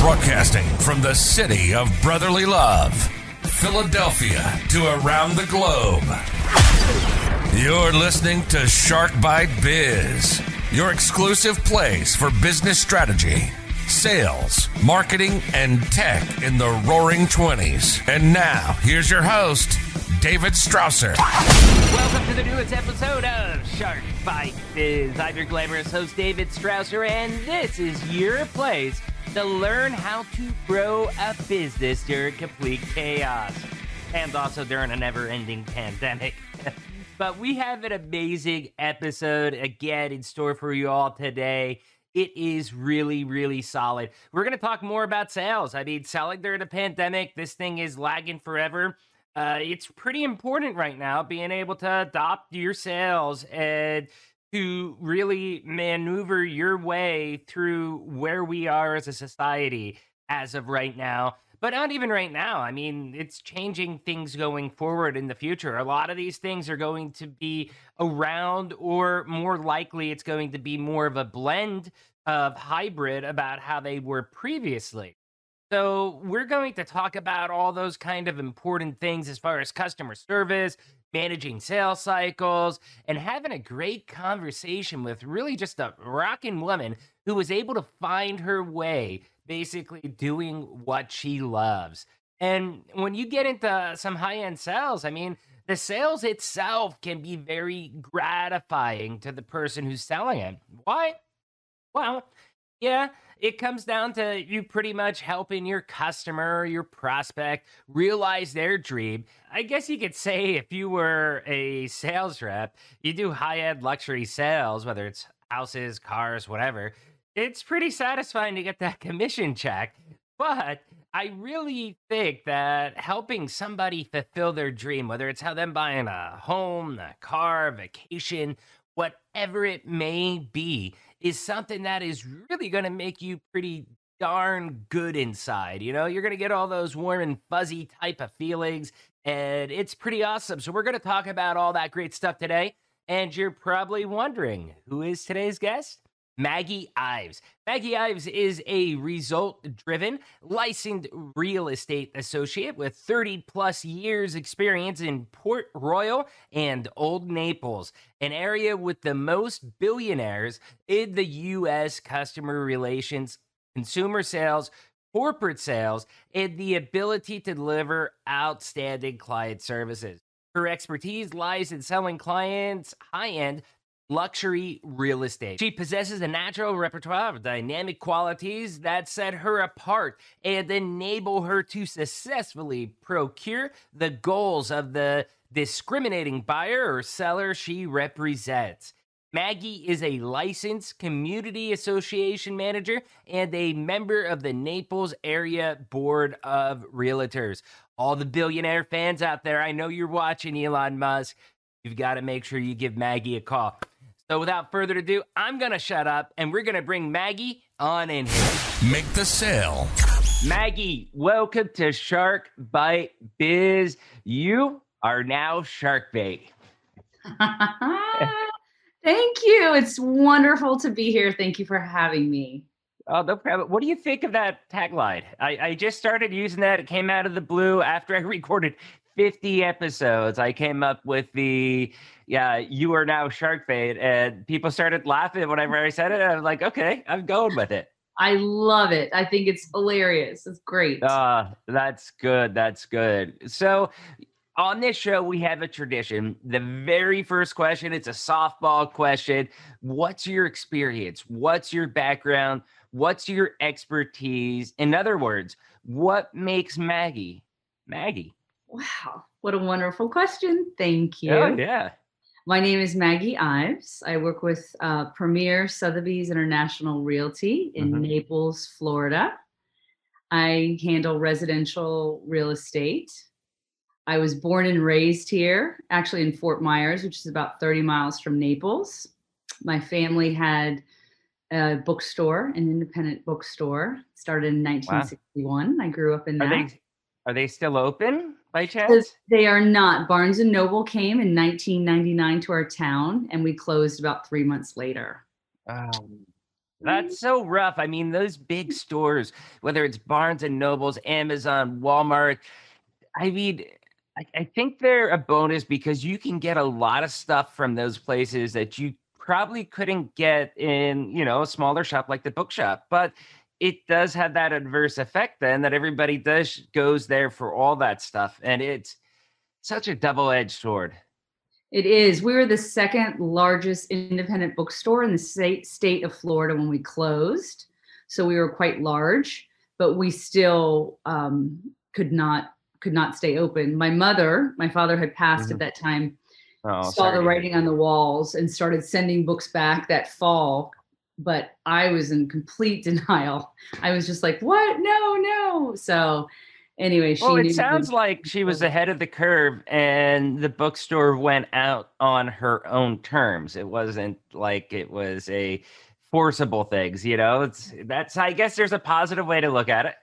Broadcasting from the city of brotherly love, Philadelphia to around the globe. You're listening to Shark Bite Biz, your exclusive place for business strategy, sales, marketing, and tech in the roaring 20s. And now, here's your host, David Strausser. Welcome to the newest episode of Shark Bite Biz. I'm your glamorous host, David Strausser, and this is your place to learn how to grow a business during complete chaos and also during a never ending pandemic. but we have an amazing episode again in store for you all today. It is really, really solid. We're going to talk more about sales. I mean, selling during a pandemic, this thing is lagging forever. Uh, it's pretty important right now being able to adopt your sales and to really maneuver your way through where we are as a society as of right now. But not even right now. I mean, it's changing things going forward in the future. A lot of these things are going to be around, or more likely, it's going to be more of a blend of hybrid about how they were previously. So, we're going to talk about all those kind of important things as far as customer service, managing sales cycles, and having a great conversation with really just a rocking woman who was able to find her way, basically doing what she loves. And when you get into some high end sales, I mean, the sales itself can be very gratifying to the person who's selling it. Why? Well, yeah, it comes down to you pretty much helping your customer, your prospect realize their dream. I guess you could say if you were a sales rep, you do high end luxury sales, whether it's houses, cars, whatever. It's pretty satisfying to get that commission check. But I really think that helping somebody fulfill their dream, whether it's how them buying a home, a car, vacation, whatever it may be, is something that is really going to make you pretty darn good inside. You know, you're going to get all those warm and fuzzy type of feelings, and it's pretty awesome. So, we're going to talk about all that great stuff today. And you're probably wondering who is today's guest? Maggie Ives. Maggie Ives is a result driven, licensed real estate associate with 30 plus years experience in Port Royal and Old Naples, an area with the most billionaires in the U.S. customer relations, consumer sales, corporate sales, and the ability to deliver outstanding client services. Her expertise lies in selling clients high end luxury real estate. She possesses a natural repertoire of dynamic qualities that set her apart and enable her to successfully procure the goals of the discriminating buyer or seller she represents. Maggie is a licensed community association manager and a member of the Naples Area Board of Realtors. All the billionaire fans out there, I know you're watching Elon Musk. You've got to make sure you give Maggie a call. So without further ado, I'm going to shut up and we're going to bring Maggie on in here. Make the sale. Maggie, welcome to Shark Bite Biz. You are now Shark Bait. Thank you. It's wonderful to be here. Thank you for having me. Oh, no problem. What do you think of that tagline? I, I just started using that. It came out of the blue after I recorded 50 episodes. I came up with the yeah, you are now shark bait. And people started laughing whenever I said it. I was like, okay, I'm going with it. I love it. I think it's hilarious. It's great. Uh, that's good. That's good. So, on this show, we have a tradition. The very first question, it's a softball question. What's your experience? What's your background? What's your expertise? In other words, what makes Maggie Maggie? Wow, what a wonderful question. Thank you. Oh, yeah. My name is Maggie Ives. I work with uh, Premier Sotheby's International Realty in mm-hmm. Naples, Florida. I handle residential real estate. I was born and raised here, actually in Fort Myers, which is about 30 miles from Naples. My family had a bookstore, an independent bookstore, started in 1961. Wow. I grew up in that. Are they, Are they still open by chance? They are not. Barnes and Noble came in 1999 to our town, and we closed about three months later. Um, that's so rough. I mean, those big stores, whether it's Barnes and Nobles, Amazon, Walmart, I mean, I, I think they're a bonus because you can get a lot of stuff from those places that you probably couldn't get in, you know, a smaller shop like the bookshop. But it does have that adverse effect then that everybody does goes there for all that stuff. And it's such a double-edged sword. It is. We were the second largest independent bookstore in the state state of Florida when we closed, so we were quite large, but we still um, could not could not stay open. My mother, my father had passed mm-hmm. at that time, oh, saw the writing on the walls and started sending books back that fall. But I was in complete denial. I was just like, "What? No, no!" So anyway, she. Well, it sounds like she was ahead of the curve, and the bookstore went out on her own terms. It wasn't like it was a forcible things. You know, it's that's. I guess there's a positive way to look at it.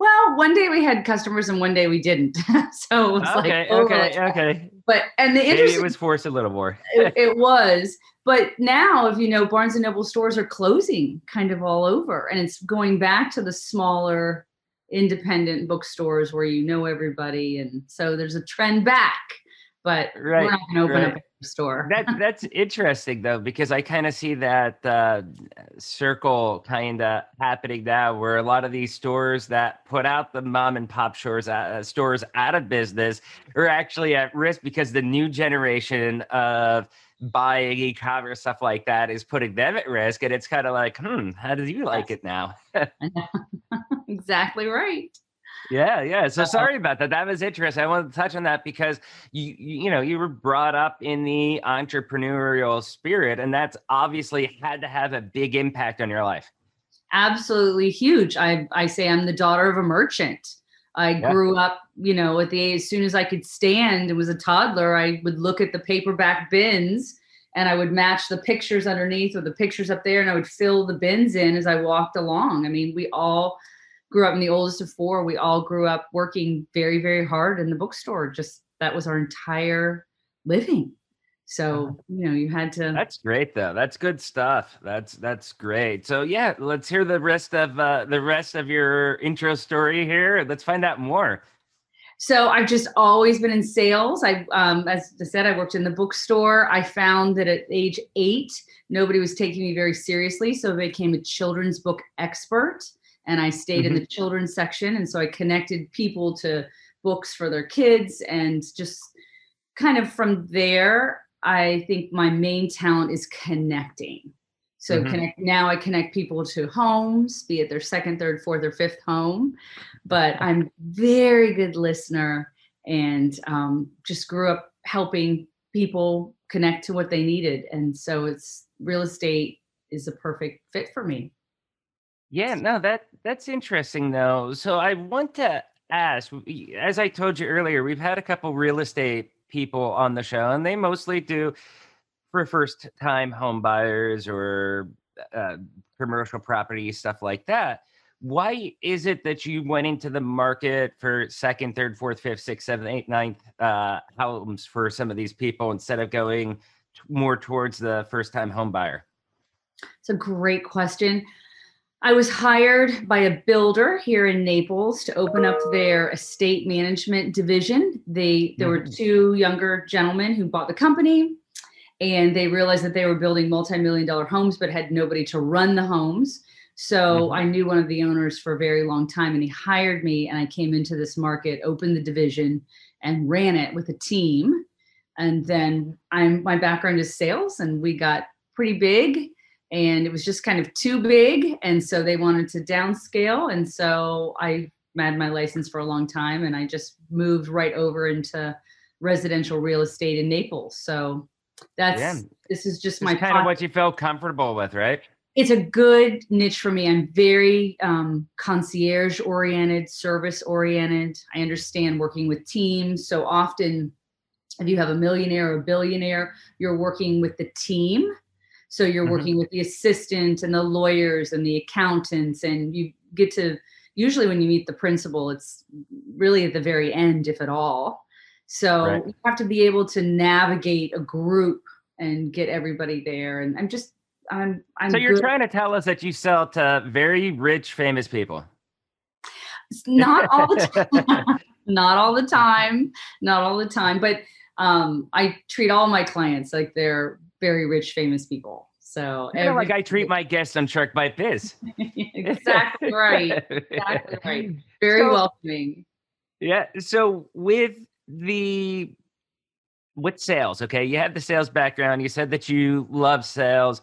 Well, one day we had customers and one day we didn't. so it was okay, like okay, oh. okay. But and the Maybe interesting it was forced a little more. it, it was. But now, if you know, Barnes and Noble stores are closing kind of all over, and it's going back to the smaller independent bookstores where you know everybody and so there's a trend back but right, we're not going to open right. up a store that that's interesting though because i kind of see that uh, circle kind of happening now where a lot of these stores that put out the mom and pop stores uh, stores out of business are actually at risk because the new generation of buying e-commerce stuff like that is putting them at risk and it's kind of like hmm how do you like it now? Exactly right. Yeah yeah so sorry about that that was interesting i wanted to touch on that because you you know you were brought up in the entrepreneurial spirit and that's obviously had to have a big impact on your life. Absolutely huge i i say i'm the daughter of a merchant I yeah. grew up, you know, at the as soon as I could stand and was a toddler, I would look at the paperback bins and I would match the pictures underneath or the pictures up there and I would fill the bins in as I walked along. I mean, we all grew up in the oldest of four. We all grew up working very, very hard in the bookstore. Just that was our entire living. So, uh-huh. you know, you had to That's great though. That's good stuff. That's that's great. So, yeah, let's hear the rest of uh the rest of your intro story here. Let's find out more. So I've just always been in sales. I, um, as I said, I worked in the bookstore. I found that at age eight, nobody was taking me very seriously, so I became a children's book expert, and I stayed mm-hmm. in the children's section. And so I connected people to books for their kids, and just kind of from there, I think my main talent is connecting. So mm-hmm. connect now I connect people to homes, be it their second, third, fourth, or fifth home. But I'm very good listener and um, just grew up helping people connect to what they needed. And so it's real estate is a perfect fit for me. Yeah, no, that that's interesting though. So I want to ask, as I told you earlier, we've had a couple real estate people on the show, and they mostly do for first time home buyers or uh, commercial property stuff like that. Why is it that you went into the market for second, third, fourth, fifth, sixth, seventh, eighth, ninth uh, homes for some of these people instead of going t- more towards the first time home buyer? It's a great question. I was hired by a builder here in Naples to open up their estate management division. They there were mm-hmm. two younger gentlemen who bought the company and they realized that they were building multi-million dollar homes but had nobody to run the homes. So mm-hmm. I knew one of the owners for a very long time and he hired me and I came into this market, opened the division and ran it with a team. And then I'm my background is sales and we got pretty big and it was just kind of too big and so they wanted to downscale and so i had my license for a long time and i just moved right over into residential real estate in naples. So that's yeah. this is just my kind of what you felt comfortable with right? It's a good niche for me. I'm very um, concierge oriented service oriented. I understand working with teams. So often if you have a millionaire or a billionaire you're working with the team so you're mm-hmm. working with the assistant and the lawyers and the accountants, and you get to usually when you meet the principal, it's really at the very end, if at all. So Right. you have to be able to navigate a group and get everybody there. And I'm just, I'm, I'm. So you're good- trying to tell us that you sell to very rich, famous people. It's not all the time. not all the time. Not all the time. But um, I treat all my clients like they're very rich, famous people. So like I treat my guests on Shark Bite Biz. exactly right. Exactly right. Very So- welcoming. Yeah. So with the with sales, okay, you have the sales background. You said that you love sales.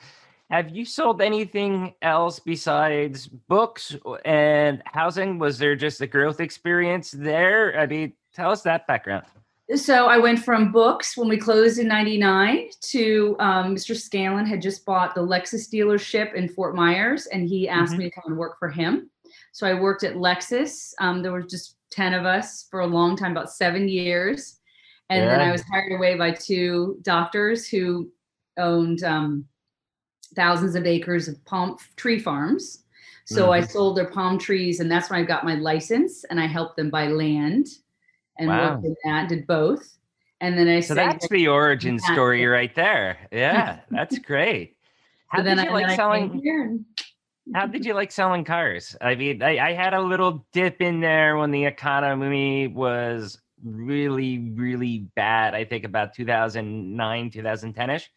Have you sold anything else besides books and housing? Was there just a growth experience there? I mean, tell us that background. So I went from books when we closed in '99 to um, Mr. Scanlon had just bought the Lexus dealership in Fort Myers, and he asked Mhm. me to come and work for him. So I worked at Lexus. Um, there were just ten of us for a long time, about seven years, and then I was hired away by two doctors who owned um, thousands of acres of palm tree farms. So I Mhm. sold their palm trees, and that's when I got my license, and I helped them buy land and Wow. worked in that, did both. And then I So said, that's the origin story right there. Yeah, that's great. How so did you then like I selling? How did you like selling cars? I mean, I, I had a little dip in there when the economy was really, really bad. I think about 2009, 2010 ish,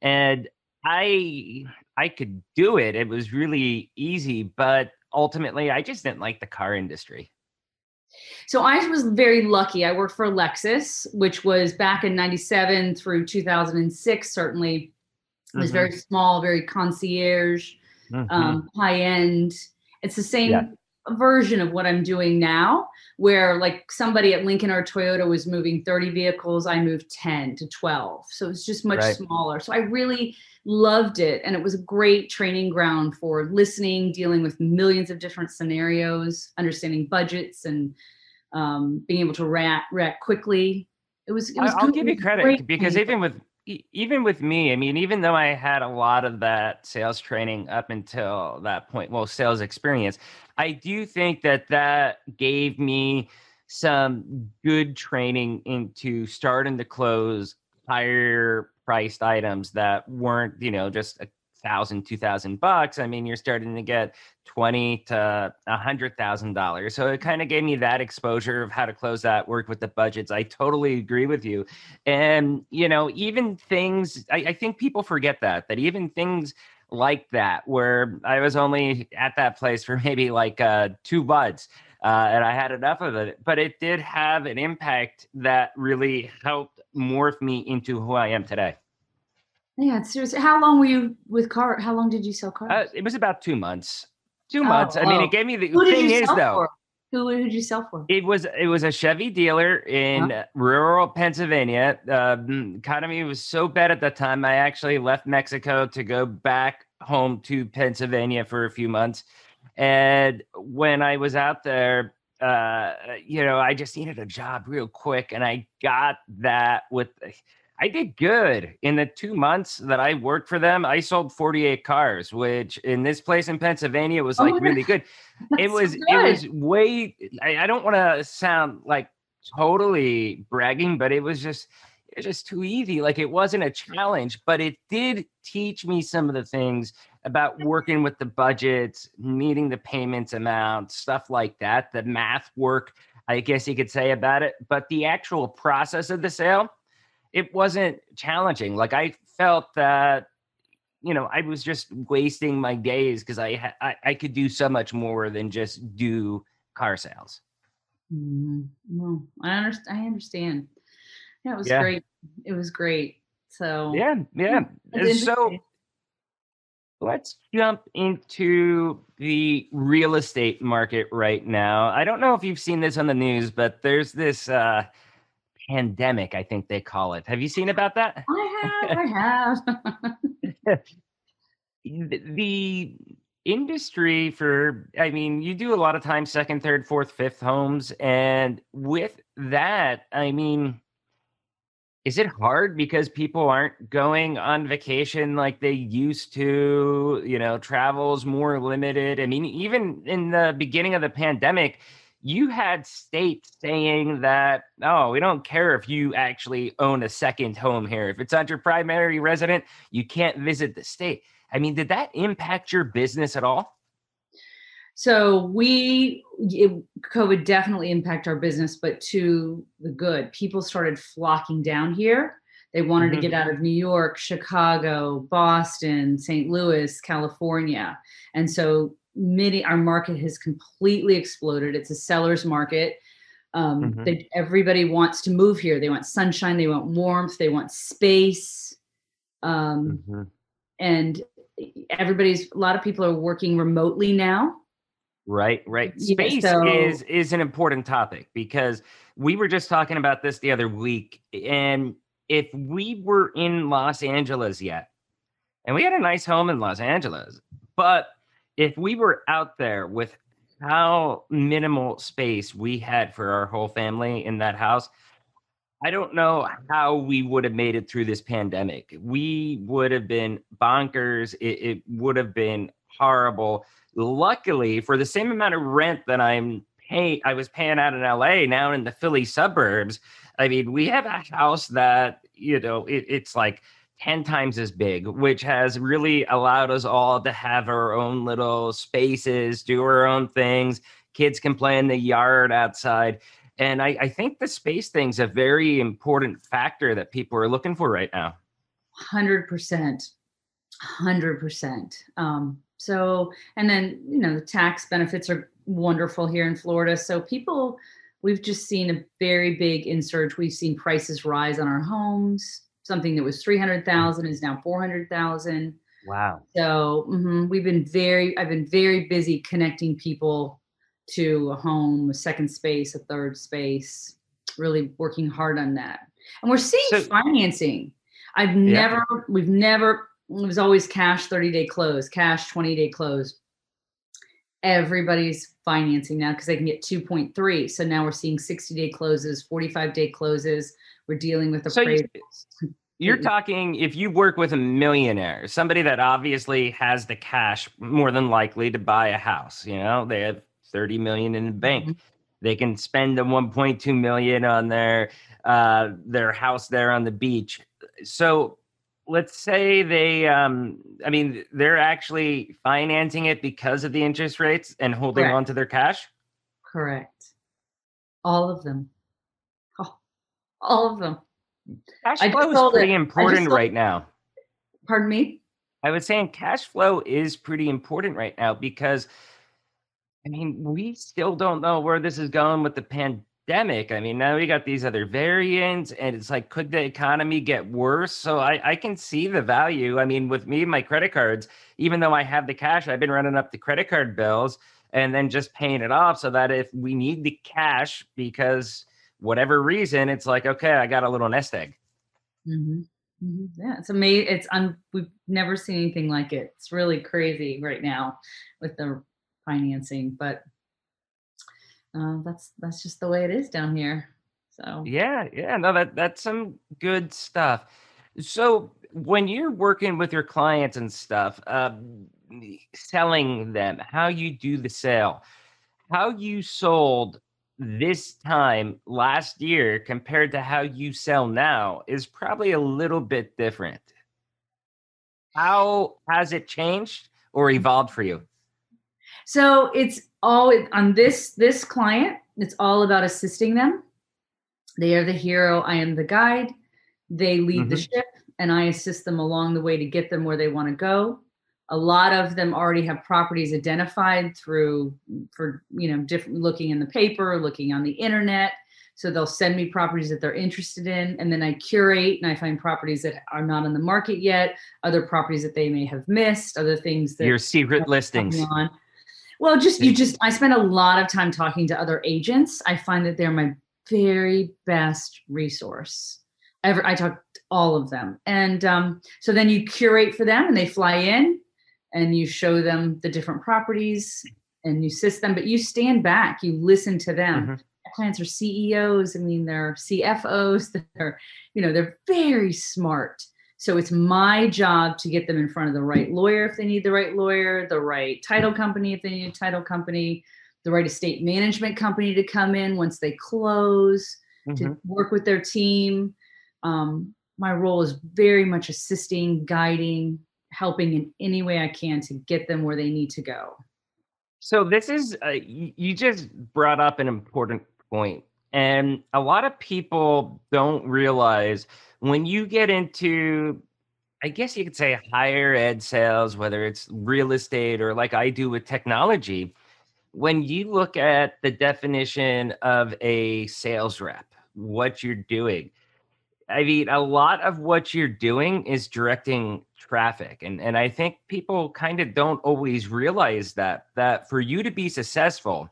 and I I could do it. It was really easy, but ultimately, I just didn't like the car industry. So I was very lucky. I worked for Lexus, which was back in 97 through 2006, certainly. It was Mhm. very small, very concierge, Mhm. um, high end. It's the same Yeah. Version of what I'm doing now, where like somebody at Lincoln or Toyota was moving 30 vehicles, I moved 10 to 12. So it's just much Right. smaller. So I really loved it. And it was a great training ground for listening, dealing with millions of different scenarios, understanding budgets, and um, being able to react, react quickly. It was, it was I'll good. give you credit because even with even with me, I mean, even though I had a lot of that sales training up until that point, well, sales experience, I do think that that gave me some good training into starting to close higher priced items that weren't, you know, just a thousand, two thousand bucks. I mean, you're starting to get twenty to a hundred thousand dollars. So it kind of gave me that exposure of how to close that, work with the budgets. I totally agree with you. And you know, even things I, I think people forget that, that even things like that, where I was only at that place for maybe like uh two buds. Uh, and I had enough of it, but it did have an impact that really helped morph me into who I am today. Yeah, it's seriously. How long were you with car? How long did you sell cars? Uh, it was about two months. Two Oh, months. I mean, oh. it gave me the Who thing is though. for? Who who did you sell for? It was it was a Chevy dealer in uh, rural Pennsylvania. Um, economy was so bad at that time. I actually left Mexico to go back home to Pennsylvania for a few months. And when I was out there, uh, you know, I just needed a job real quick, and I got that with. I did good in the two months that I worked for them. I sold 48 cars, which in this place in Pennsylvania was Oh like God. really good it was so it was way I, I don't want to sound like totally bragging but it was just it was just too easy like it wasn't a challenge but it did teach me some of the things about working with the budgets meeting the payments amount stuff like that the math work i guess you could say about it but the actual process of the sale it wasn't challenging like i felt that you know, I was just wasting my days because I, ha- I I could do so much more than just do car sales. Mhm. No, I understand. I understand. Yeah, it was Yeah. great. It was great. So Yeah, yeah. So let's jump into the real estate market right now. I don't know if you've seen this on the news, but there's this uh, pandemic. I think they call it. Have you seen about that? I have. I have. the industry for i mean you do a lot of times second third fourth fifth homes and with that i mean is it hard because people aren't going on vacation like they used to you know travel's more limited i mean even in the beginning of the pandemic you had states saying that oh we don't care if you actually own a second home here. If it's not your primary resident you can't visit the state. I mean did that impact your business at all? So we it, covid definitely impact our business but to the good. People started flocking down here. They wanted mm-hmm. to get out of new york chicago boston st louis california. And so many our market has completely exploded. It's a seller's market. Um, mm-hmm. they, everybody wants to move here. They want sunshine. They want warmth. They want space. Um, mm-hmm. and everybody's a lot of people are working remotely now. Right, right. Space yeah, so, is is an important topic because we were just talking about this the other week and if we were in Los Angeles yet and we had a nice home in Los Angeles, but if we were out there with how minimal space we had for our whole family in that house, I don't know how we would have made it through this pandemic. We would have been bonkers. It, it would have been horrible. Luckily, for the same amount of rent that I'm paying, I was paying out in LA, now in the Philly suburbs. I mean, we have a house that you know it, it's like 10 times as big, which has really allowed us all to have our own little spaces, do our own things. Kids can play in the yard outside. And I, I think the space thing's a very important factor that people are looking for right now. 100%. 100%. Um, so, and then, you know, the tax benefits are wonderful here in Florida. So, people, we've just seen a very big insurge. We've seen prices rise on our homes. Something that was 300,000 is now 400,000. Wow. So, mm-hmm, we've been very, I've been very busy connecting people to a home, a second space, a third space, really working hard on that. And we're seeing so, financing. I've yeah. never, we've never it was always cash 30 day close, cash 20 day close. Everybody's financing now because they can get 2.3. So now we're seeing 60 day closes, 45 day closes. We're dealing with appraisals. So you're talking if you work with a millionaire, somebody that obviously has the cash more than likely to buy a house, you know, they have 30 million in the bank. Mm-hmm. They can spend the 1.2 million on their uh their house there on the beach. So let's say they um i mean they're actually financing it because of the interest rates and holding correct. on to their cash correct all of them all of them cash flow is pretty it. important right now pardon me i was saying cash flow is pretty important right now because i mean we still don't know where this is going with the pandemic pandemic. I mean, now we got these other variants, and it's like, could the economy get worse? So I, I can see the value. I mean, with me, my credit cards, even though I have the cash, I've been running up the credit card bills and then just paying it off so that if we need the cash because whatever reason, it's like, okay, I got a little nest egg. Mm-hmm. Mm-hmm. Yeah, it's amazing. It's un- we've never seen anything like it. It's really crazy right now with the financing, but uh, that's that's just the way it is down here. So yeah, yeah, no, that that's some good stuff. So when you're working with your clients and stuff, uh, selling them, how you do the sale, how you sold this time last year compared to how you sell now is probably a little bit different. How has it changed or evolved for you? So it's all on this this client. It's all about assisting them. They are the hero. I am the guide. They lead mm-hmm. the ship, and I assist them along the way to get them where they want to go. A lot of them already have properties identified through for you know different looking in the paper, looking on the internet. So they'll send me properties that they're interested in, and then I curate and I find properties that are not on the market yet, other properties that they may have missed, other things that your secret listings. On. Well, just you just I spend a lot of time talking to other agents. I find that they're my very best resource. Ever I talk to all of them. And um, so then you curate for them and they fly in and you show them the different properties and you assist them, but you stand back, you listen to them. Mm-hmm. clients are CEOs. I mean, they're CFOs. They're, you know, they're very smart. So it's my job to get them in front of the right lawyer if they need the right lawyer, the right title company if they need a title company, the right estate management company to come in once they close, mm-hmm. to work with their team. Um, my role is very much assisting, guiding, helping in any way I can to get them where they need to go. So this is uh, you just brought up an important point, and a lot of people don't realize when you get into I guess you could say higher ed sales, whether it's real estate or like I do with technology, when you look at the definition of a sales rep, what you're doing, I mean, a lot of what you're doing is directing traffic. And, and I think people kind of don't always realize that, that for you to be successful,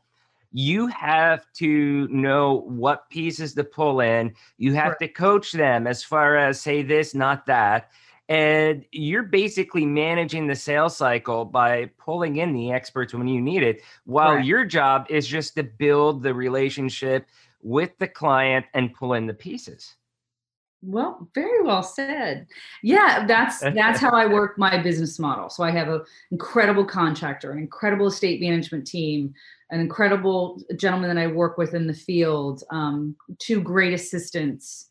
you have to know what pieces to pull in. You have right. to coach them as far as say this, not that. And you're basically managing the sales cycle by pulling in the experts when you need it, while right. your job is just to build the relationship with the client and pull in the pieces. Well, very well said. Yeah, that's that's how I work my business model. So I have an incredible contractor, an incredible estate management team, an incredible gentleman that I work with in the field, um, two great assistants,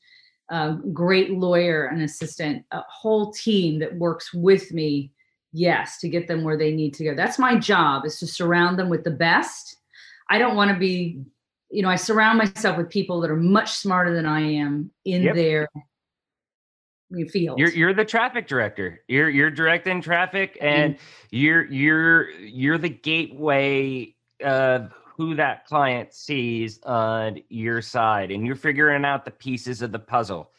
a great lawyer and assistant, a whole team that works with me. Yes, to get them where they need to go. That's my job is to surround them with the best. I don't want to be you know, I surround myself with people that are much smarter than I am in yep. their field. You're you're the traffic director. You're you're directing traffic, and mm-hmm. you're you're you're the gateway of who that client sees on your side, and you're figuring out the pieces of the puzzle.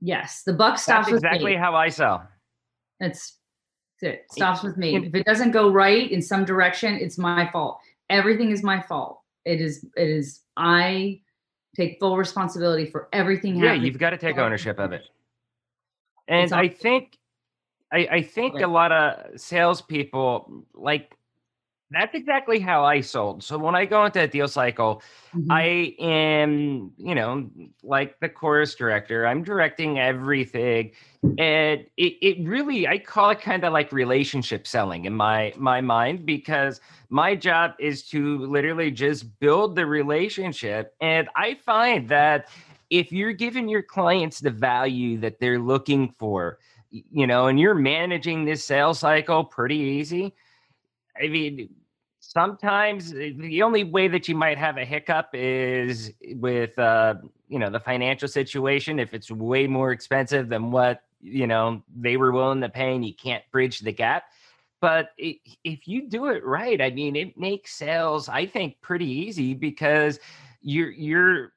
Yes, the buck stops That's exactly how I sell. It's it stops with me. If it doesn't go right in some direction, it's my fault. Everything is my fault it is it is I take full responsibility for everything yeah, you've got to take ownership of it. And I think I, I think a lot of salespeople like that's exactly how I sold. So when I go into a deal cycle, mm-hmm. I am, you know, like the chorus director, I'm directing everything. And it, it really I call it kind of like relationship selling in my my mind because my job is to literally just build the relationship. And I find that if you're giving your clients the value that they're looking for, you know, and you're managing this sales cycle pretty easy. I mean, sometimes eh, the only way that you might have a hiccup is with uh, you know the financial situation. If it's way more expensive than what you know they were willing to pay and you can't bridge the gap. But it, if you do it right i mean it makes sales i think pretty easy because you're you're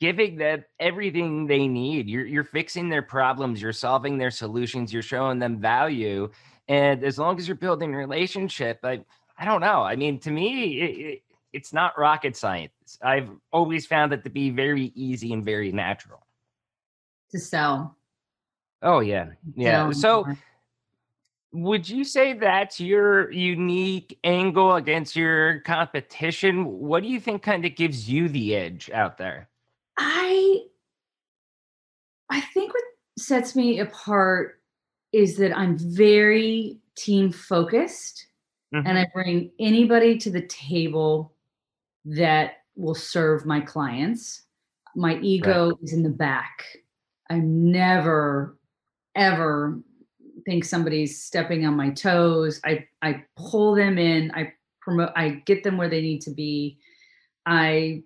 giving them everything they need. You're you're fixing their problems. You're solving their solutions. You're showing them value. And as long as you're building a relationship i I don't know. I mean, to me, it, it, it's not rocket science. I've always found it to be very easy and very natural to sell. Oh yeah, yeah. So, would you say that's your unique angle against your competition? What do you think kind of gives you the edge out there? I I think what sets me apart is that I'm very team focused mm-hmm. and I bring anybody to the table that will serve my clients. My ego right. is in the back. I never, ever think somebody's stepping on my toes. I I pull them in. I promote. I get them where they need to be. I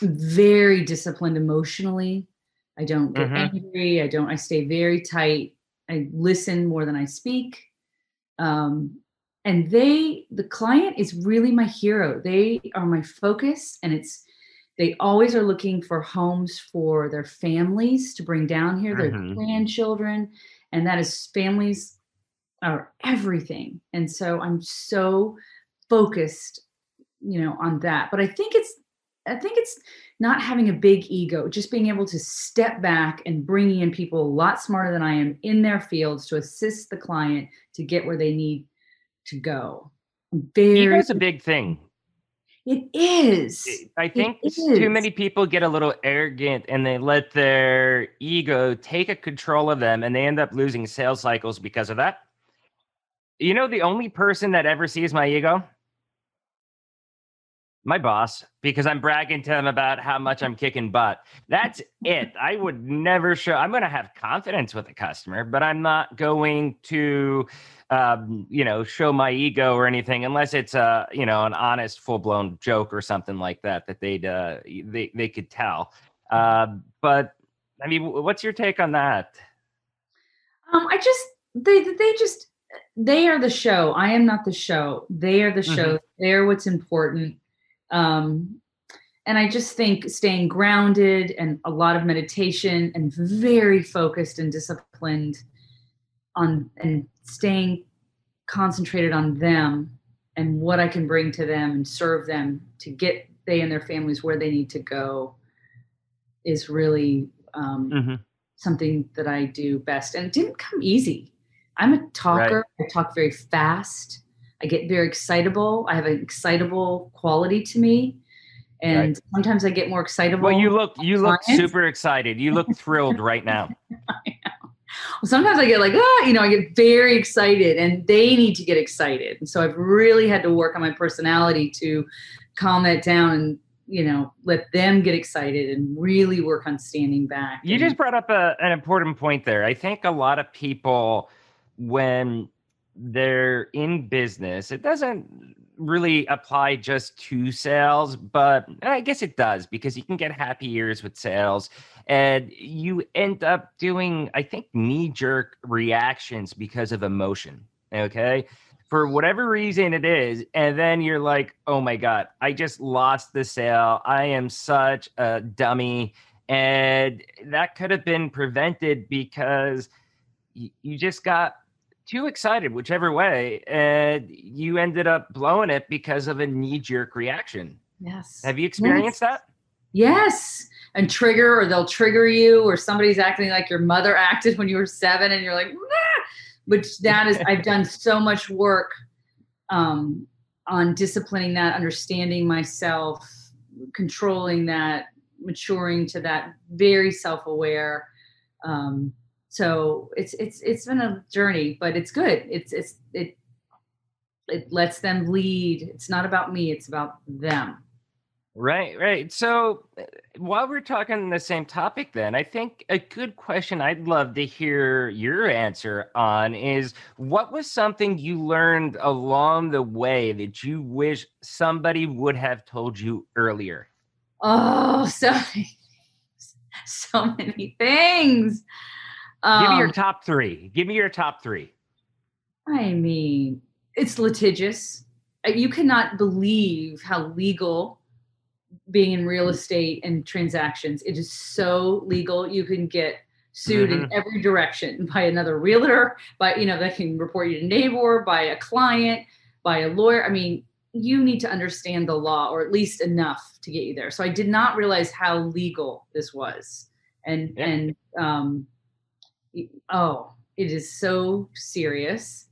very disciplined emotionally. I don't get mm-hmm. angry. I don't. I stay very tight. I listen more than I speak. Um, and they the client is really my hero. They are my focus and it's they always are looking for homes for their families to bring down here their mm-hmm. grandchildren and that is families are everything. And so i'm so focused you know on that. But i think it's i think it's not having a big ego just being able to step back and bringing in people a lot smarter than i am in their fields to assist the client to get where they need to go. Very, Ego's a big thing. It is. I think too many people get a little arrogant and they let their ego take a control of them and they end up losing sales cycles because of that. You know, the only person that ever sees my ego? My boss, because I'm bragging to him about how much I'm kicking butt. That's it. I would never show, I'm going to have confidence with the customer, but I'm not going to um, you know, show my ego or anything, unless it's a, you know, an honest, full blown joke or something like that that they'd uh, they they could tell. Uh, but I mean, what's your take on that? Um, I just they they just they are the show. I am not the show. They are the show. Mm-hmm. They're what's important. Um, and I just think staying grounded and a lot of meditation and very focused and disciplined on and staying concentrated on them and what I can bring to them and serve them to get they and their families where they need to go is really um, mm-hmm. something that I do best. And it didn't come easy. I'm a talker. Right. I talk very fast. I get very excitable. I have an excitable quality to me. And right. sometimes I get more excitable. Well, you look you look super excited. You look thrilled right now. sometimes I get like, ah, you know, I get very excited and they need to get excited. And so I've really had to work on my personality to calm that down and, you know, let them get excited and really work on standing back. You and, just brought up a, an important point there. I think a lot of people, when they're in business, it doesn't really apply just to sales, but I guess it does because you can get happy years with sales and you end up doing, I think, knee jerk reactions because of emotion. Okay. For whatever reason it is. And then you're like, oh my God, I just lost the sale. I am such a dummy. And that could have been prevented because you just got too excited, whichever way, and you ended up blowing it because of a knee jerk reaction. Yes. Have you experienced yes. that? Yes. And trigger, or they'll trigger you, or somebody's acting like your mother acted when you were seven, and you're like, nah! which that is, I've done so much work um, on disciplining that, understanding myself, controlling that, maturing to that, very self aware. Um, so it's it's it's been a journey but it's good. It's it's it it lets them lead. It's not about me it's about them. Right right. So uh, while we're talking the same topic then i think a good question i'd love to hear your answer on is what was something you learned along the way that you wish somebody would have told you earlier? Oh so so many things um, Give me your um, top three. Give me your top three. I mean, it's litigious. Uh, you cannot believe how legal being in real estate and transactions. It is so legal. You can get sued mm-hmm. in every direction by another realtor, by you know, they can report you to NABOR, by a client, by a lawyer. I mean, you need to understand the law or at least enough to get you there. So I did not realize how legal this was. And yeah. and um oh, it is so serious.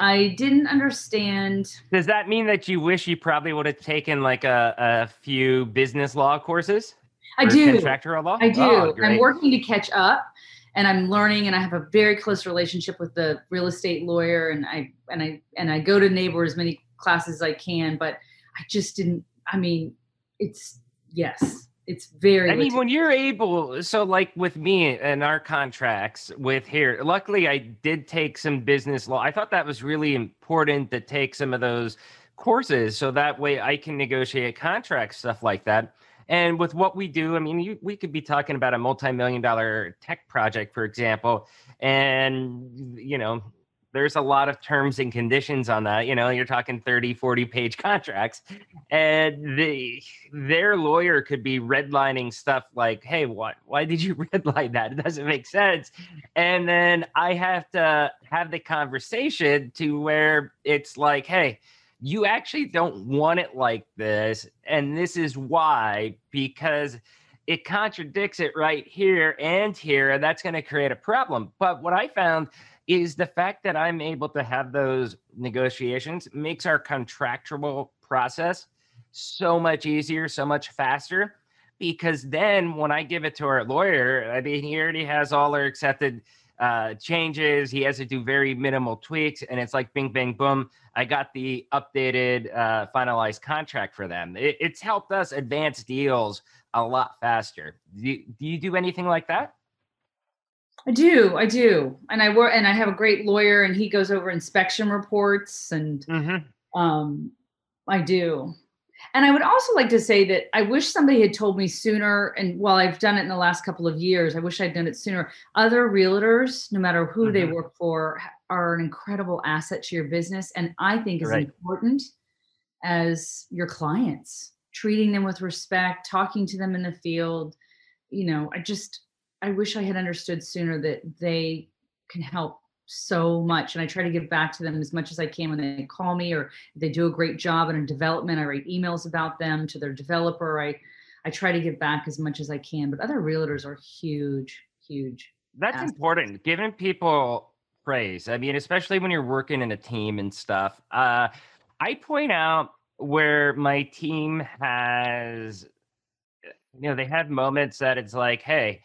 I didn't understand. Does that mean that you wish you probably would have taken like a, a few business law courses? I do. Contractual law? I do. Oh, I'm working to catch up and I'm learning and I have a very close relationship with the real estate lawyer and I and I and I go to NABOR as many classes as I can, but I just didn't I mean, it's yes it's very i mean when you're able so like with me and our contracts with here luckily i did take some business law. I thought that was really important to take some of those courses so that way i can negotiate contracts stuff like that. And with what we do i mean you, we could be talking about a multi-million dollar tech project for example and you know there's a lot of terms and conditions on that you know you're talking 30 40 page contracts and the their lawyer could be redlining stuff like hey what why did you redline that? It doesn't make sense. And then i have to have the conversation to where it's like hey you actually don't want it like this and this is why because it contradicts it right here and here and that's going to create a problem. But what i found is the fact that I'm able to have those negotiations makes our contractual process so much easier, so much faster. Because then when I give it to our lawyer, I mean, he already has all our accepted uh, changes. He has to do very minimal tweaks, and it's like bing, bang, boom. I got the updated, uh, finalized contract for them. It, it's helped us advance deals a lot faster. Do you, do you do anything like that? I do, I do, and I work, and I have a great lawyer, and he goes over inspection reports, and Mm-hmm. um, I do. And I would also like to say that I wish somebody had told me sooner. And while I've done it in the last couple of years, I wish I'd done it sooner. Other realtors, no matter who they Mhm. work for, are an incredible asset to your business, and I think is Right. important as your clients, treating them with respect, talking to them in the field. You know, I just I wish I had understood sooner that they can help so much and i try to give back to them as much as i can when they call me or they do a great job in a development i write emails about them to their developer i i try to give back as much as i can but other realtors are huge huge That's Ask- important. Giving people praise. I mean, especially when you're working in a team and stuff. Uh, I point out where my team has, you know, they have moments that it's like, hey,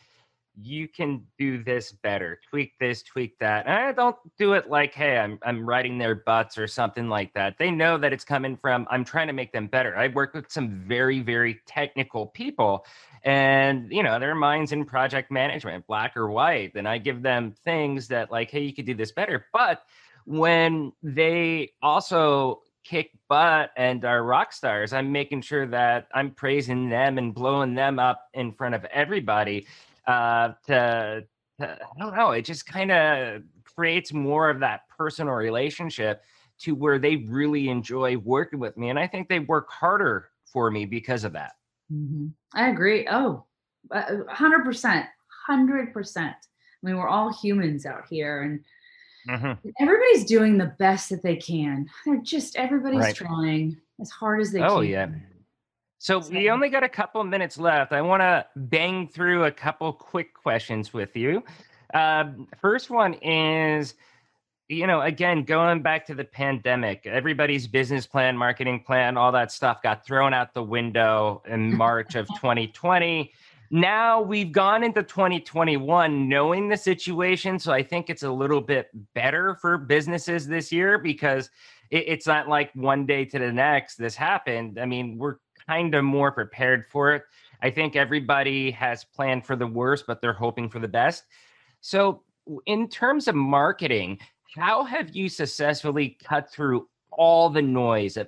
you can do this better, tweak this, tweak that. And I don't do it like, hey, I'm I'm riding their butts or something like that. They know that it's coming from I'm trying to make them better. I work with some very, very technical people and you know their minds in project management black or white then i give them things that like hey you could do this better but when they also kick butt and are rock stars i'm making sure that i'm praising them and blowing them up in front of everybody uh to, to i don't know it just kind of creates more of that personal relationship to where they really enjoy working with me and i think they work harder for me because of that Mhm. i agree oh uh, 100% 100% i mean we're all humans out here and Mhm. everybody's doing the best that they can they're just everybody's Right. trying as hard as they can Oh, yeah. So we only got a couple minutes left. I want to bang through a couple quick questions with you. Um, first one is, you know, again, going back to the pandemic, everybody's business plan, marketing plan, all that stuff got thrown out the window in March of 2020. Now we've gone into 2021 knowing the situation. So I think it's a little bit better for businesses this year because it, it's not like one day to the next this happened. I mean, we're kind of more prepared for it. I think everybody has planned for the worst, but they're hoping for the best. So, in terms of marketing, how have you successfully cut through all the noise of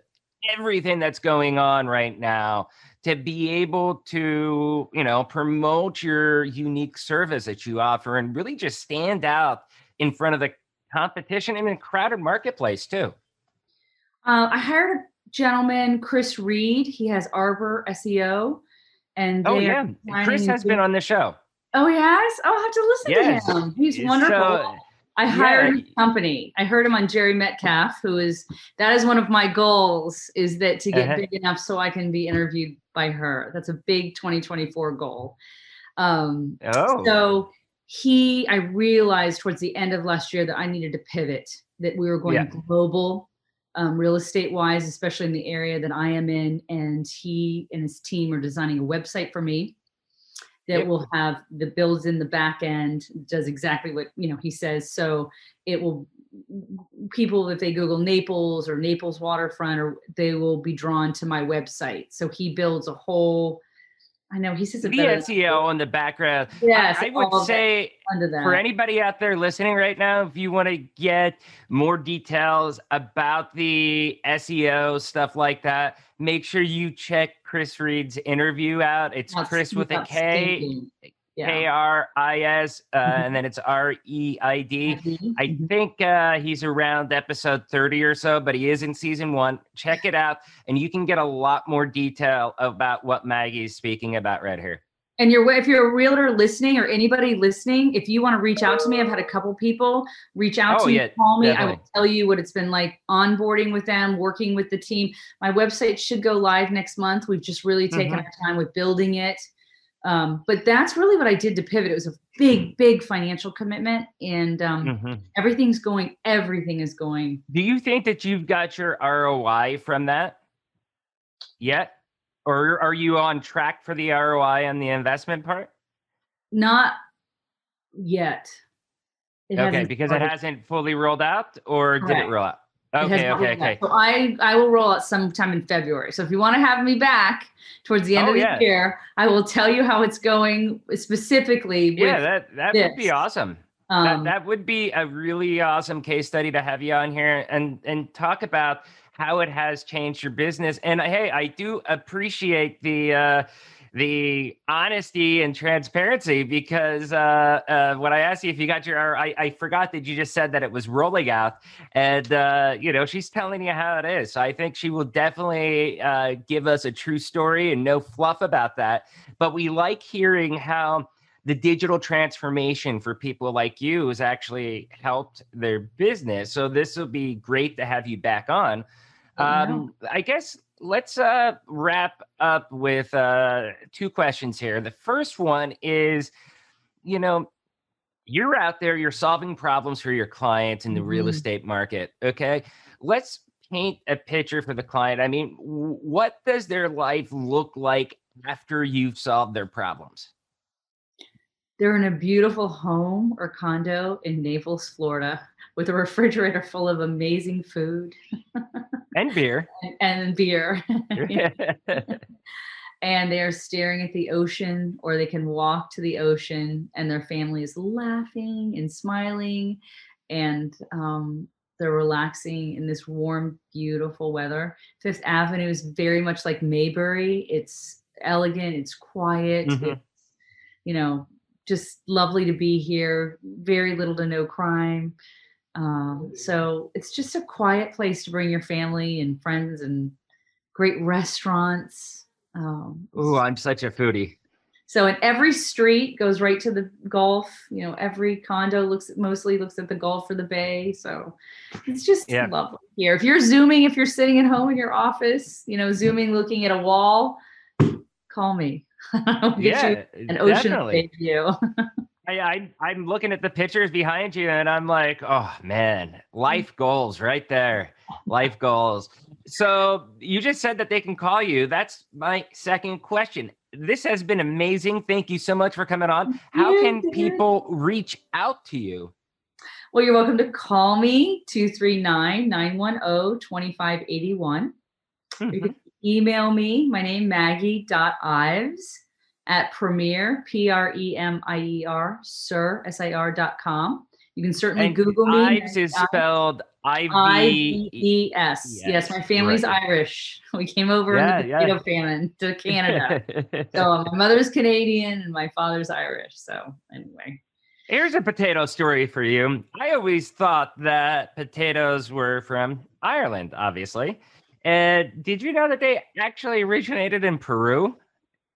everything that's going on right now to be able to, you know, promote your unique service that you offer and really just stand out in front of the competition in a crowded marketplace too? Uh, I hired a gentleman, Kris Reid. He has Ardor SEO, and Oh yeah, Kris has been on the show. Oh, he has. Oh, I'll have to listen Yes. to him. He's So, wonderful. I hired yeah. his company. I heard him on Jerry Metcalf, who is that is one of my goals is that to get Uh-huh. big enough so I can be interviewed by her. That's a big 2024 goal. Um, Oh, so he, I realized towards the end of last year that I needed to pivot, that we were going Yeah. global, um, real estate wise, especially in the area that I am in. And he and his team are designing a website for me that Yep. will have the builds in the back end, does exactly what you know he says. So it will people if they Google Naples or Naples waterfront or they will be drawn to my website. So he builds a whole I know he says it the better than I SEO in the background. Yes, I, all would say for anybody out there listening right now, if you want to get more details about the SEO stuff like that, make sure you check Kris Reid's interview out. It's That's- Chris with a K. Yeah. K R I S, uh, Mhm. and then it's R E I D. I mhm. think uh, he's around episode 30 or so, but he is in season one. Check it out, and you can get a lot more detail about what Maggie's speaking about right here. And you're if you're a realtor listening or anybody listening, if you want to reach out to me, I've had a couple people reach out Oh, to me, yeah, call me. I definitely. will tell you what it's been like onboarding with them, working with the team. My website should go live next month. We've just really taken Mhm. our time with building it. Um, but that's really what I did to pivot. It was a big, big financial commitment, and um, Mhm. everything's going. Everything is going. Do you think that you've got your ROI from that yet? Or are you on track for the ROI on the investment part? Not yet. It okay, because started. it hasn't fully rolled out, or Correct. did it roll out? Okay, okay, okay. So I I will roll out sometime in February. So if you want to have me back towards the end oh, of the yeah. year, I will tell you how it's going specifically. yeah, that that this. would be awesome. Um, that, that would be a really awesome case study to have you on here and and talk about how it has changed your business. And hey, I do appreciate the uh, the honesty and transparency because uh, uh, when I asked you if you got your, I, I forgot that you just said that it was rolling out, and uh, you know she's telling you how it is. So I think she will definitely uh, give us a true story and no fluff about that. But we like hearing how the digital transformation for people like you has actually helped their business. So this will be great to have you back on. Um, I guess let's uh, wrap up with uh, two questions here. The first one is, you know, you're out there, you're solving problems for your clients in the mm-hmm. real estate market. Okay. Let's paint a picture for the client. I mean, what does their life look like after you've solved their problems? They're in a beautiful home or condo in Naples, Florida, with a refrigerator full of amazing food and beer. and, and beer. and they're staring at the ocean, or they can walk to the ocean, and their family is laughing and smiling, and um, they're relaxing in this warm, beautiful weather. Fifth Avenue is very much like Mayberry It's elegant, it's quiet, mm-hmm. it's you know just lovely to be here. Very little to no crime. Um, so it's just a quiet place to bring your family and friends and great restaurants. Um, oh, I'm such a foodie. So in every street goes right to the Gulf. You know, every condo looks mostly looks at the Gulf or the Bay. So it's just yeah. lovely here. If you're zooming, if you're sitting at home in your office, you know, zooming, looking at a wall, call me. yeah, an ocean view. I, I am looking at the pictures behind you and I'm like, oh man, life goals right there. Life goals. So you just said that they can call you. That's my second question. This has been amazing. Thank you so much for coming on. How can people reach out to you? Well, you're welcome to call me 239 910 2581. You can mm-hmm. email me, my name Maggie.ives at Premier, P R E M I E R, Sir, S I R dot com. You can certainly and Google me. Ives is uh, spelled I V E S. Yes, my family's right. Irish. We came over yeah, in the potato yeah. famine to Canada. so my mother's Canadian and my father's Irish. So anyway. Here's a potato story for you. I always thought that potatoes were from Ireland, obviously. And did you know that they actually originated in Peru?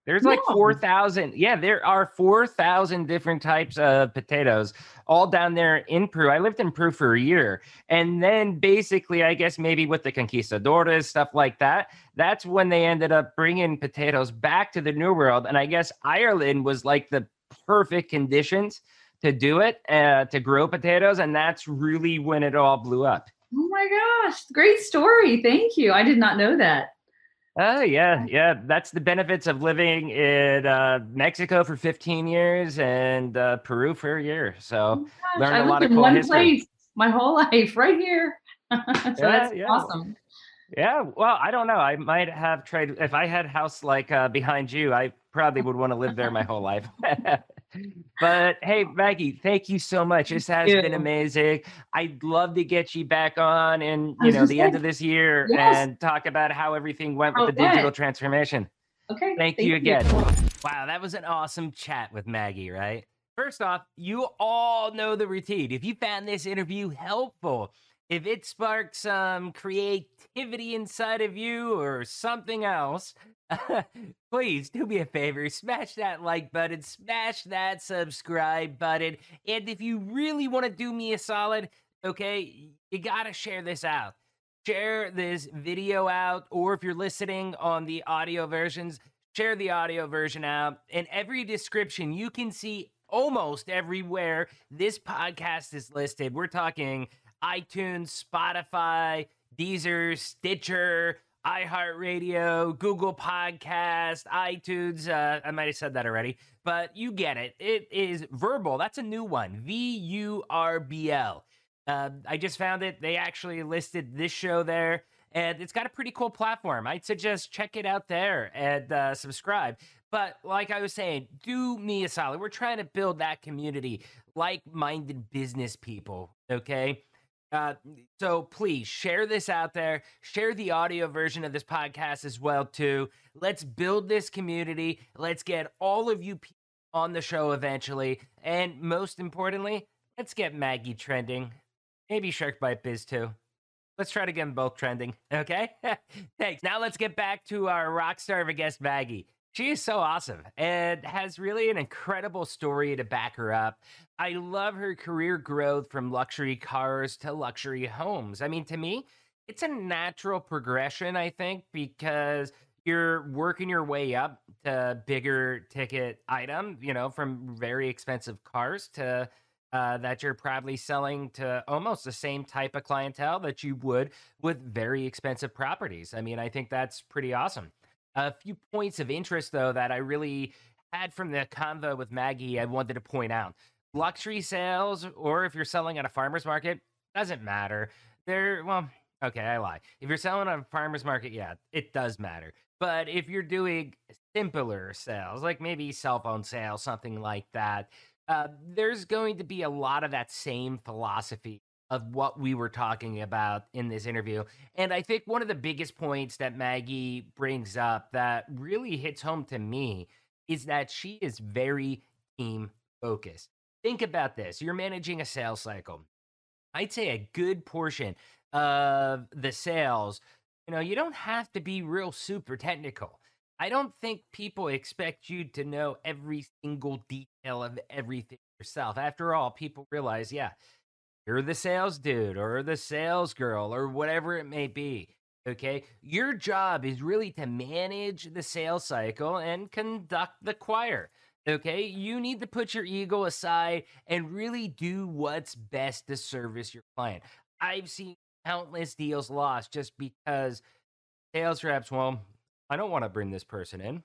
There's like no. 4,000. Yeah, there are 4,000 different types of potatoes all down there in Peru. I lived in Peru for a year. And then basically, I guess maybe with the conquistadores, stuff like that, that's when they ended up bringing potatoes back to the New World. And I guess Ireland was like the perfect conditions to do it, uh, to grow potatoes. And that's really when it all blew up. Oh my gosh. Great story. Thank you. I did not know that. Oh yeah, yeah. That's the benefits of living in uh, Mexico for 15 years and uh, Peru for a year. So oh learned a lot of cool one history. Place my whole life, right here. so yeah, that's yeah. awesome. Yeah, well, I don't know. I might have tried if I had house like uh, behind you. I probably would want to live there my whole life. but hey, Maggie, thank you so much. This has been amazing. I'd love to get you back on and you know the saying, end of this year yes. and talk about how everything went with okay. the digital transformation. Okay. Thank, thank you again. You. Wow, that was an awesome chat with Maggie, right? First off, you all know the routine. If you found this interview helpful, if it sparked some creativity inside of you or something else, please do me a favor smash that like button, smash that subscribe button. And if you really want to do me a solid, okay, you got to share this out. Share this video out, or if you're listening on the audio versions, share the audio version out. In every description, you can see almost everywhere this podcast is listed. We're talking iTunes, Spotify, Deezer, Stitcher, iHeartRadio, Google Podcast, iTunes. Uh, I might have said that already, but you get it. It is Vurbl. That's a new one. V U R B L. Uh, I just found it. They actually listed this show there, and it's got a pretty cool platform. I'd suggest check it out there and uh, subscribe. But like I was saying, do me a solid. We're trying to build that community, like minded business people. Okay. Uh, so please share this out there. Share the audio version of this podcast as well too. Let's build this community. Let's get all of you on the show eventually, and most importantly, let's get Maggie trending. Maybe Shark Bite Biz too. Let's try to get them both trending. Okay. Thanks. Now let's get back to our rock star of a guest, Maggie. She is so awesome and has really an incredible story to back her up. I love her career growth from luxury cars to luxury homes. I mean, to me, it's a natural progression, I think, because you're working your way up to bigger ticket item, you know, from very expensive cars to uh, that you're probably selling to almost the same type of clientele that you would with very expensive properties. I mean, I think that's pretty awesome. A few points of interest, though, that I really had from the convo with Maggie, I wanted to point out. Luxury sales, or if you're selling at a farmer's market, doesn't matter. They're, well, okay, I lie. If you're selling at a farmer's market, yeah, it does matter. But if you're doing simpler sales, like maybe cell phone sales, something like that, uh, there's going to be a lot of that same philosophy of what we were talking about in this interview. And I think one of the biggest points that Maggie brings up that really hits home to me is that she is very team focused. Think about this you're managing a sales cycle. I'd say a good portion of the sales, you know, you don't have to be real super technical. I don't think people expect you to know every single detail of everything yourself. After all, people realize, yeah, you're the sales dude or the sales girl or whatever it may be. Okay. Your job is really to manage the sales cycle and conduct the choir. Okay. You need to put your ego aside and really do what's best to service your client. I've seen countless deals lost just because sales reps, well, I don't want to bring this person in,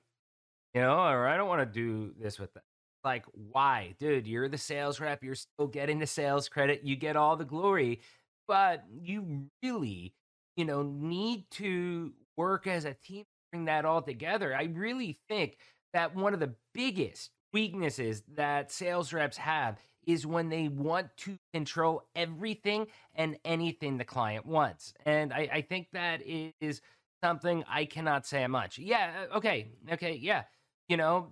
you know, or I don't want to do this with them like why dude you're the sales rep you're still getting the sales credit you get all the glory but you really you know need to work as a team bring that all together. I really think that one of the biggest weaknesses that sales reps have is when they want to control everything and anything the client wants and i, I think that is something i cannot say much. Yeah uh, okay okay yeah you know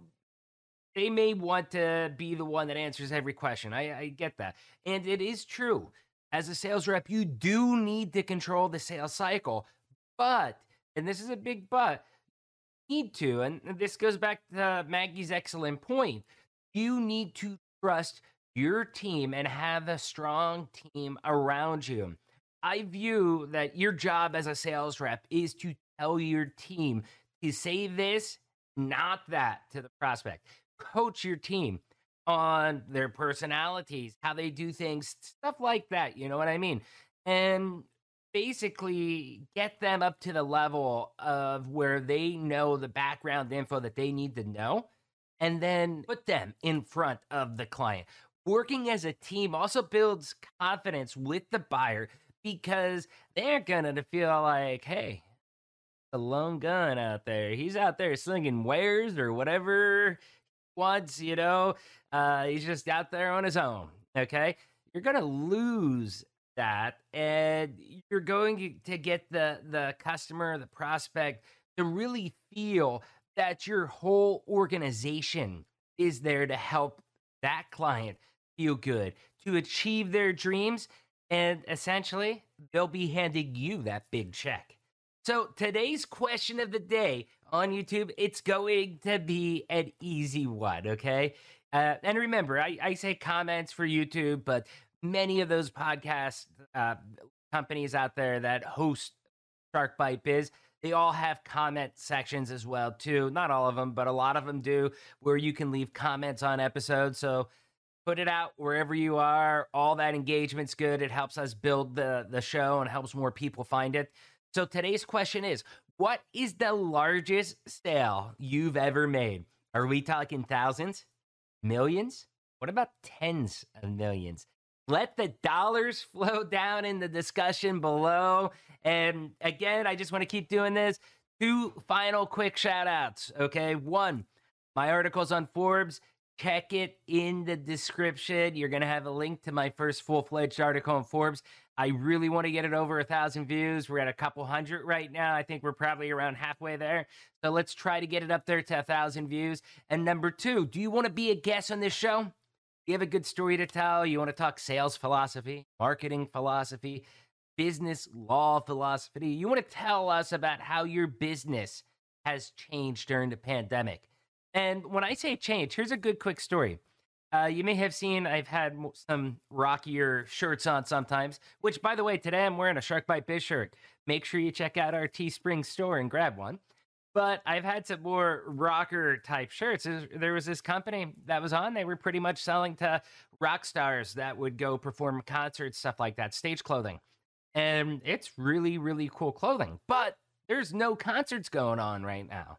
they may want to be the one that answers every question. I, I get that. And it is true. As a sales rep, you do need to control the sales cycle. But, and this is a big but, need to, and this goes back to Maggie's excellent point, you need to trust your team and have a strong team around you. I view that your job as a sales rep is to tell your team to say this, not that to the prospect coach your team on their personalities, how they do things, stuff like that. You know what I mean? And basically get them up to the level of where they know the background info that they need to know and then put them in front of the client. Working as a team also builds confidence with the buyer because they're going to feel like, hey, a lone gun out there. He's out there slinging wares or whatever once, you know, uh, he's just out there on his own. Okay. You're going to lose that and you're going to get the, the customer, the prospect to really feel that your whole organization is there to help that client feel good, to achieve their dreams. And essentially, they'll be handing you that big check. So today's question of the day on YouTube, it's going to be an easy one, okay? Uh, and remember, I, I, say comments for YouTube, but many of those podcast uh, companies out there that host Shark Bite Biz, they all have comment sections as well too. Not all of them, but a lot of them do, where you can leave comments on episodes. So put it out wherever you are. All that engagement's good. It helps us build the the show and helps more people find it. So today's question is what is the largest sale you've ever made? Are we talking thousands, millions? What about tens of millions? Let the dollars flow down in the discussion below. And again, I just want to keep doing this. Two final quick shout outs. Okay. One, my articles on Forbes. Check it in the description. You're going to have a link to my first full fledged article on Forbes. I really want to get it over a thousand views. We're at a couple hundred right now. I think we're probably around halfway there. So let's try to get it up there to a thousand views. And number two, do you want to be a guest on this show? You have a good story to tell. You want to talk sales philosophy, marketing philosophy, business law philosophy. You want to tell us about how your business has changed during the pandemic. And when I say change, here's a good quick story. Uh, you may have seen I've had some rockier shirts on sometimes, which, by the way, today I'm wearing a Shark Bite Biz shirt. Make sure you check out our Teespring store and grab one. But I've had some more rocker type shirts. There was this company that was on, they were pretty much selling to rock stars that would go perform concerts, stuff like that, stage clothing. And it's really, really cool clothing. But there's no concerts going on right now.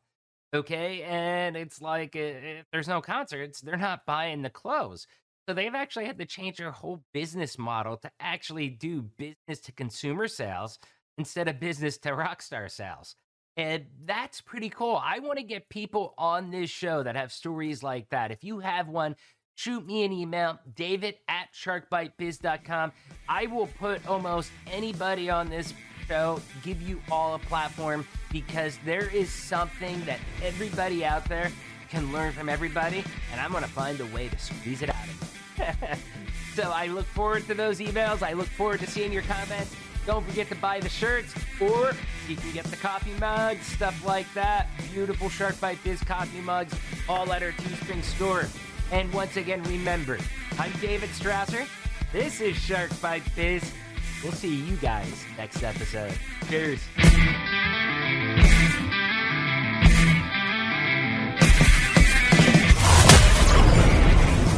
Okay. And it's like, if there's no concerts, they're not buying the clothes. So they've actually had to change their whole business model to actually do business to consumer sales instead of business to rock star sales. And that's pretty cool. I want to get people on this show that have stories like that. If you have one, shoot me an email, david at sharkbitebiz.com. I will put almost anybody on this show, give you all a platform because there is something that everybody out there can learn from everybody, and I'm going to find a way to squeeze it out of you. so I look forward to those emails. I look forward to seeing your comments. Don't forget to buy the shirts, or you can get the coffee mugs, stuff like that. Beautiful Shark Bite Biz coffee mugs, all at our Teespring store. And once again, remember, I'm David Strausser. This is Shark Bite Biz. We'll see you guys next episode. Cheers.